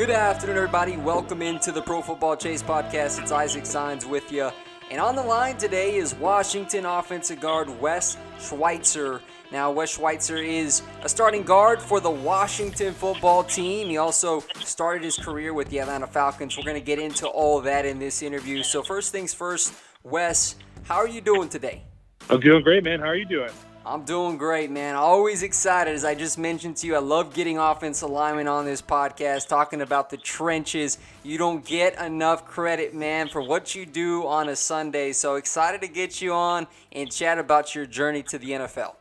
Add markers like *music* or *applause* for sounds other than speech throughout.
Good afternoon, everybody. Welcome into the Pro Football Chase podcast. It's Isaac Signs with you. And on the line today is Washington offensive guard Wes Schweitzer. Now, Wes Schweitzer is a starting guard for the Washington football team. He also started his career with the Atlanta Falcons. We're going to get into all that in this interview. So, first things first, Wes, how are you doing today? I'm doing great, man. How are you doing? I'm doing great, man. Always excited. As I just mentioned to you, I love getting offensive linemen on this podcast, talking about the trenches. You don't get enough credit, man, for what you do on a Sunday. So excited to get you on and chat about your journey to the NFL.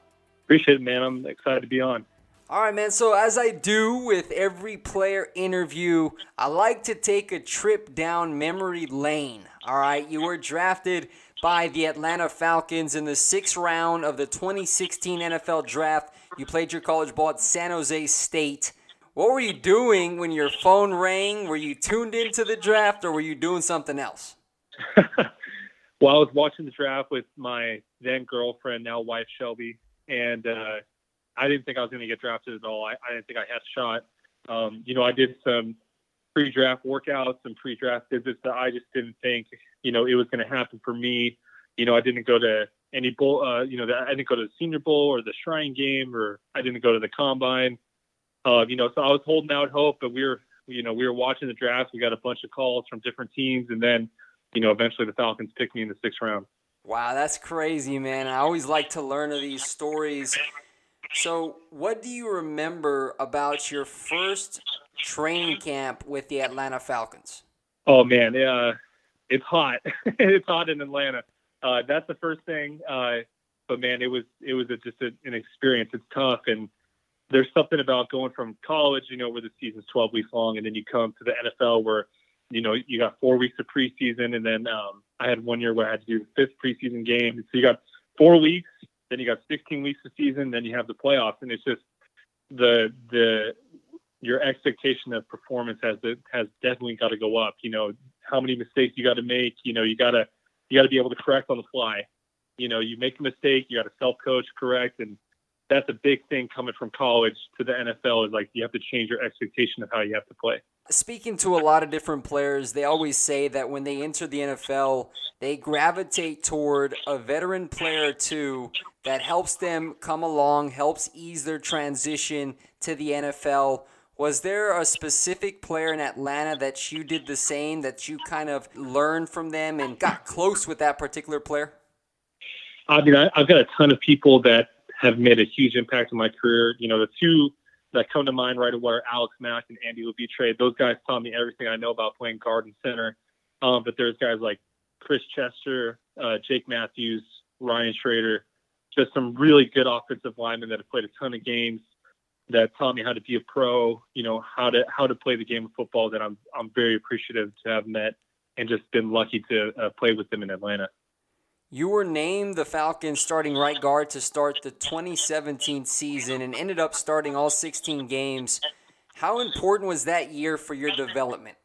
Appreciate it, man. I'm excited to be on. All right, man. So, as I do with every player interview, I like to take a trip down memory lane. All right. You were drafted by the Atlanta Falcons in the sixth round of the 2016 NFL Draft. You played your college ball at San Jose State. What were you doing when your phone rang? Were you tuned into the draft or were you doing something else? *laughs* well, I was watching the draft with my then girlfriend, now wife Shelby, and uh, I didn't think I was going to get drafted at all. I, I didn't think I had a shot. Um, you know, I did some pre-draft workouts and pre-draft visits that I just didn't think, you know, it was going to happen for me. You know, I didn't go to any bowl, uh, you know, I didn't go to the Senior Bowl or the Shrine Game, or I didn't go to the Combine. Uh, you know, so I was holding out hope, but we were, you know, we were watching the draft. We got a bunch of calls from different teams, and then, you know, eventually the Falcons picked me in the sixth round. Wow, that's crazy, man. I always like to learn of these stories. So, what do you remember about your first training camp with the Atlanta Falcons? Oh man, yeah, it's hot. *laughs* it's hot in Atlanta. Uh, that's the first thing. Uh, but man, it was it was a, just a, an experience. It's tough, and there's something about going from college, you know, where the season's 12 weeks long, and then you come to the NFL where, you know, you got four weeks of preseason, and then um, I had one year where I had to do the fifth preseason game. So you got four weeks, then you got 16 weeks of season, then you have the playoffs, and it's just the the your expectation of performance has has definitely got to go up. You know, how many mistakes you got to make. You know, you gotta you got to be able to correct on the fly. You know, you make a mistake, you got to self coach, correct, and that's a big thing coming from college to the NFL is like you have to change your expectation of how you have to play. Speaking to a lot of different players, they always say that when they enter the NFL, they gravitate toward a veteran player too that helps them come along, helps ease their transition to the NFL. Was there a specific player in Atlanta that you did the same, that you kind of learned from them and got close with that particular player? I mean, I, have got a ton of people that have made a huge impact on my career. You know, the two that come to mind right away are Alex Mack and Andy Levitre. Those guys taught me everything I know about playing guard and center. Um, but there's guys like Chris Chester, uh, Jake Matthews, Ryan Schraeder, just some really good offensive linemen that have played a ton of games that taught me how to be a pro, you know, how to how to play the game of football that I'm I'm very appreciative to have met and just been lucky to uh, play with them in Atlanta. You were named the Falcons starting right guard to start the 2017 season and ended up starting all 16 games. How important was that year for your development?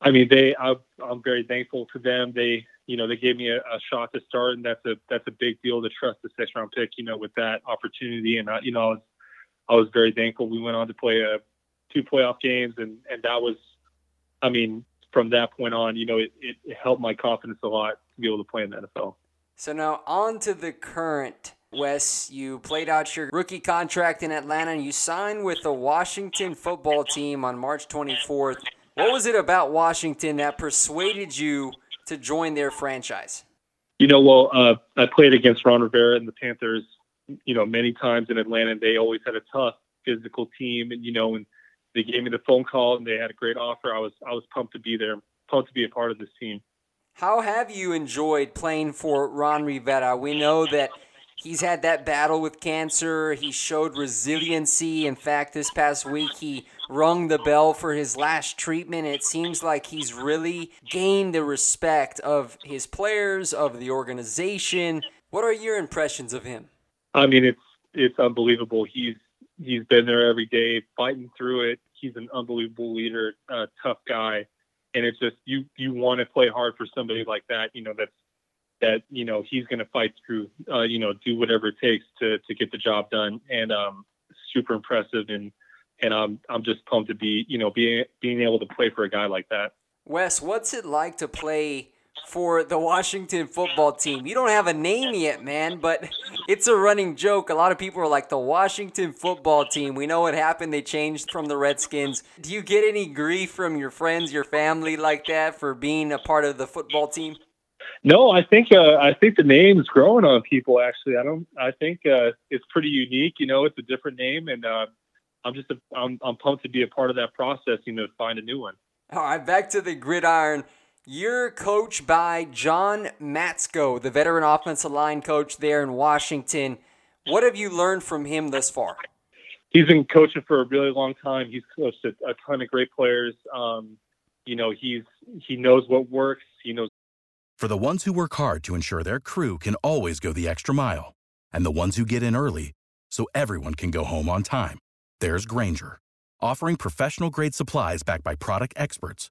I mean, they. I, am very thankful to them. They, you know, they gave me a, a, shot to start, and that's a that's a big deal to trust the six round pick. You know, with that opportunity, and I, you know, I was, I was very thankful. We went on to play a, two playoff games, and and that was, I mean, from that point on, you know, it, it, it helped my confidence a lot to be able to play in the NFL. So now on to the current. Wes, you played out your rookie contract in Atlanta and you signed with the Washington football team on March 24th. What was it about Washington that persuaded you to join their franchise? You know, well, uh, I played against Ron Rivera and the Panthers, you know, many times in Atlanta. They always had a tough physical team, and you know, and they gave me the phone call and they had a great offer. I was I was pumped to be there, pumped to be a part of this team. How have you enjoyed playing for Ron Rivera? We know that he's had that battle with cancer. He showed resiliency. In fact, this past week he rung the bell for his last treatment. It seems like he's really gained the respect of his players, of the organization. What are your impressions of him? I mean, it's it's unbelievable. He's he's been there every day, fighting through it. He's an unbelievable leader, uh, tough guy, and it's just you you want to play hard for somebody like that. You know that's that you know he's going to fight through, uh, you know, do whatever it takes to to get the job done, and um, super impressive. And and I'm I'm just pumped to be you know being being able to play for a guy like that. Wes, what's it like to play for the Washington football team. You don't have a name yet, man, but it's a running joke. A lot of people are like, the Washington football team. We know what happened. They changed from the Redskins. Do you get any grief from your friends, your family like that for being a part of the football team? No, I think uh, I think the name is growing on people. Actually, I don't. I think uh, it's pretty unique. You know, it's a different name, and uh, I'm just a, I'm I'm pumped to be a part of that process. You know, to find a new one. All right, back to the gridiron. You're coached by John Matsko, the veteran offensive line coach there in Washington. What have you learned from him thus far? He's been coaching for a really long time. He's coached a, a ton of great players. Um, you know, he's he knows what works. He knows. For the ones who work hard to ensure their crew can always go the extra mile, and the ones who get in early so everyone can go home on time, there's Grainger, offering professional grade supplies backed by product experts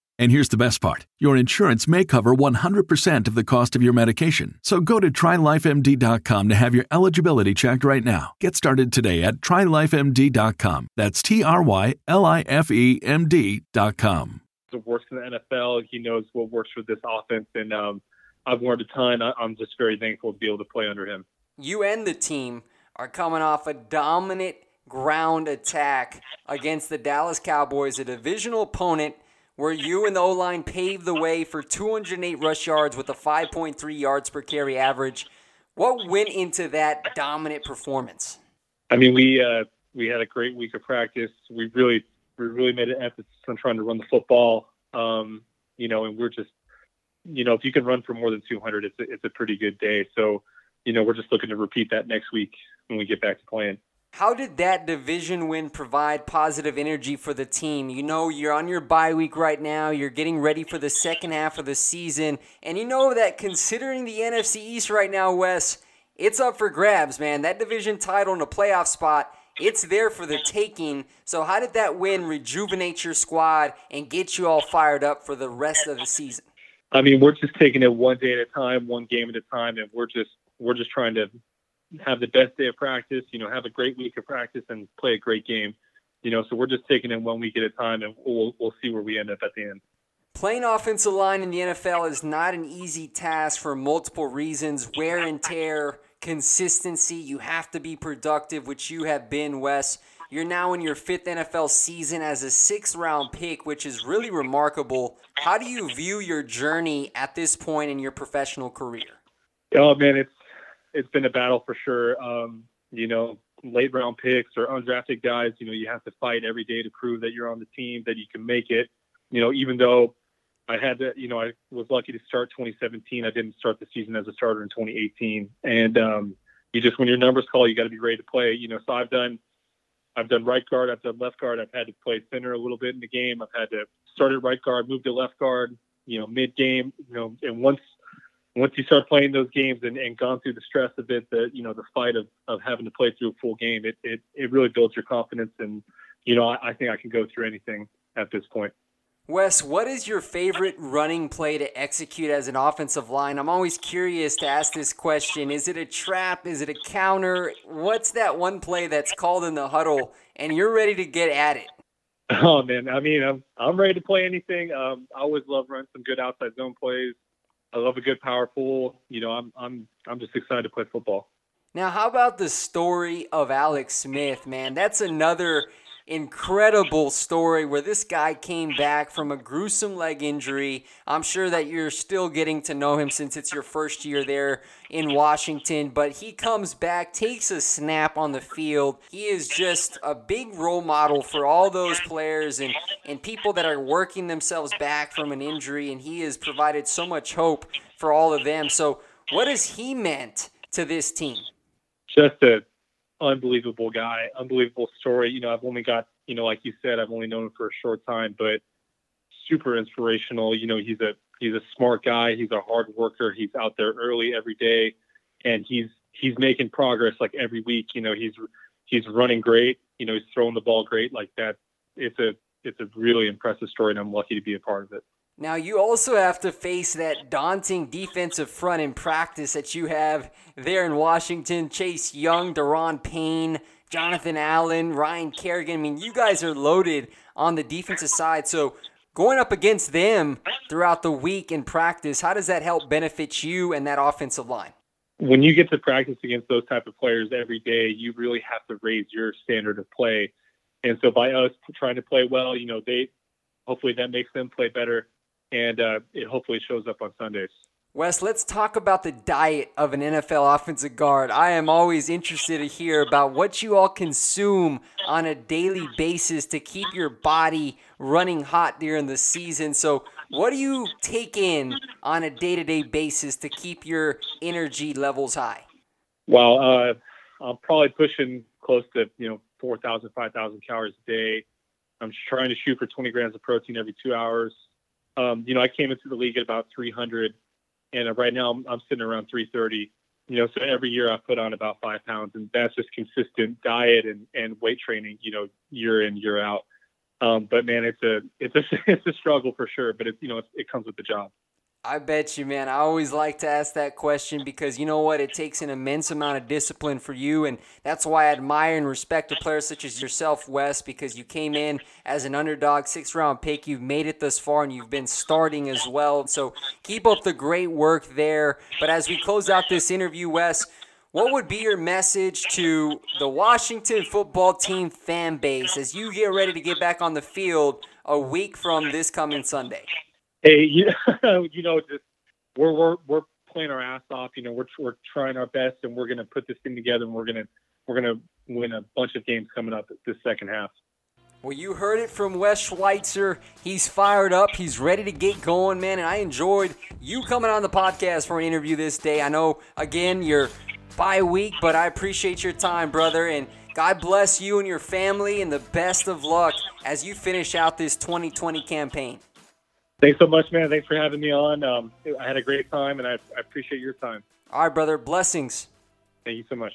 And here's the best part your insurance may cover 100% of the cost of your medication. So go to trylifemd.com to have your eligibility checked right now. Get started today at trylifemd.com. That's T R Y L I F E M D.com. It works in the NFL. He knows what works for this offense. And um, I've learned a ton. I'm just very thankful to be able to play under him. You and the team are coming off a dominant ground attack against the Dallas Cowboys, a divisional opponent where you and the O line paved the way for 208 rush yards with a 5.3 yards per carry average. What went into that dominant performance? I mean, we uh, we had a great week of practice. We really we really made an emphasis on trying to run the football. Um, you know, and we're just you know if you can run for more than 200, it's a, it's a pretty good day. So you know, we're just looking to repeat that next week when we get back to playing. How did that division win provide positive energy for the team? You know, you're on your bye week right now. You're getting ready for the second half of the season. And you know that considering the NFC East right now, Wes, it's up for grabs, man. That division title and a playoff spot, it's there for the taking. So, how did that win rejuvenate your squad and get you all fired up for the rest of the season? I mean, we're just taking it one day at a time, one game at a time, and we're just we're just trying to have the best day of practice. You know, have a great week of practice and play a great game. You know, so we're just taking it one week at a time, and we'll we'll see where we end up at the end. Playing offensive line in the NFL is not an easy task for multiple reasons wear and tear, consistency. You have to be productive, which you have been, Wes. You're now in your fifth NFL season as a sixth round pick, which is really remarkable. How do you view your journey at this point in your professional career? Oh, man, it's it's been a battle for sure. Um, you know, late round picks or undrafted guys, you know, you have to fight every day to prove that you're on the team, that you can make it. You know, even though I had to, you know, I was lucky to start 2017. I didn't start the season as a starter in 2018. And um, you just, when your numbers call, you got to be ready to play. You know, so I've done, I've done right guard, I've done left guard. I've had to play center a little bit in the game. I've had to start at right guard, move to left guard. You know, mid game. You know, and once once you start playing those games and, and gone through the stress of it, the you know the fight of, of having to play through a full game, it, it it really builds your confidence. And you know, I, I think I can go through anything at this point. Wes, what is your favorite running play to execute as an offensive line? I'm always curious to ask this question. Is it a trap? Is it a counter? What's that one play that's called in the huddle and you're ready to get at it? Oh man, I mean, I'm I'm ready to play anything. Um, I always love running some good outside zone plays. I love a good power pull. You know, I'm I'm I'm just excited to play football. Now, how about the story of Alex Smith, man? That's another incredible story where this guy came back from a gruesome leg injury. I'm sure that you're still getting to know him since it's your first year there in Washington, but he comes back, takes a snap on the field. He is just a big role model for all those players and, and people that are working themselves back from an injury, and he has provided so much hope for all of them. So, what has he meant to this team? Just a unbelievable guy, unbelievable story. You know, I've only got, you know, like you said, I've only known him for a short time, but super inspirational. You know, he's a he's a smart guy. He's a hard worker. He's out there early every day, and he's he's making progress like every week. You know, he's he's running great. You know, he's throwing the ball great. Like that, it's a it's a really impressive story, and I'm lucky to be a part of it. Now, you also have to face that daunting defensive front in practice that you have there in Washington. Chase Young, Da'Ron Payne, Jonathan Allen, Ryan Kerrigan. I mean, you guys are loaded on the defensive side. So, going up against them throughout the week in practice, how does that help benefit you and that offensive line? When you get to practice against those type of players every day, you really have to raise your standard of play. And so by us trying to play well, you know, they hopefully that makes them play better and uh, it hopefully shows up on Sundays. Wes, let's talk about the diet of an NFL offensive guard. I am always interested to hear about what you all consume on a daily basis to keep your body running hot during the season. So, what do you take in on a day to day basis to keep your energy levels high? Well, uh, I'm probably pushing close to you know 4,000, 5,000 calories a day. I'm trying to shoot for 20 grams of protein every two hours um, you know, I came into the league at about 300, and right now I'm, I'm sitting around 330. You know, so every year I put on about five pounds, and that's just consistent diet and, and weight training. You know, year in year out. Um, but man, it's a it's a *laughs* it's a struggle for sure. But it's you know it, it comes with the job. I bet you, man. I always like to ask that question because you know what? It takes an immense amount of discipline for you. And that's why I admire and respect a player such as yourself, Wes, because you came in as an underdog, six round pick. You've made it thus far and you've been starting as well. So keep up the great work there. But as we close out this interview, Wes, what would be your message to the Washington football team fan base as you get ready to get back on the field a week from this coming Sunday? Hey, you, *laughs* you know, just we're we're we're playing our ass off. You know, we're we're trying our best, and we're going to put this thing together, and we're gonna we're gonna win a bunch of games coming up this second half. Well, you heard it from Wes Schweitzer. He's fired up. He's ready to get going, man. And I enjoyed you coming on the podcast for an interview this day. I know, again, you're bye week, but I appreciate your time, brother. And God bless you and your family, and the best of luck as you finish out this 2020 campaign. Thanks so much, man. Thanks for having me on. Um, I had a great time, and I, I appreciate your time. All right, brother. Blessings. Thank you so much.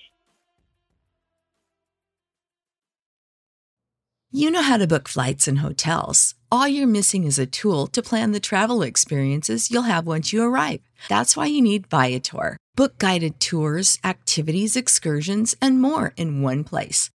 You know how to book flights and hotels. All you're missing is a tool to plan the travel experiences you'll have once you arrive. That's why you need Viator. Book guided tours, activities, excursions, and more in one place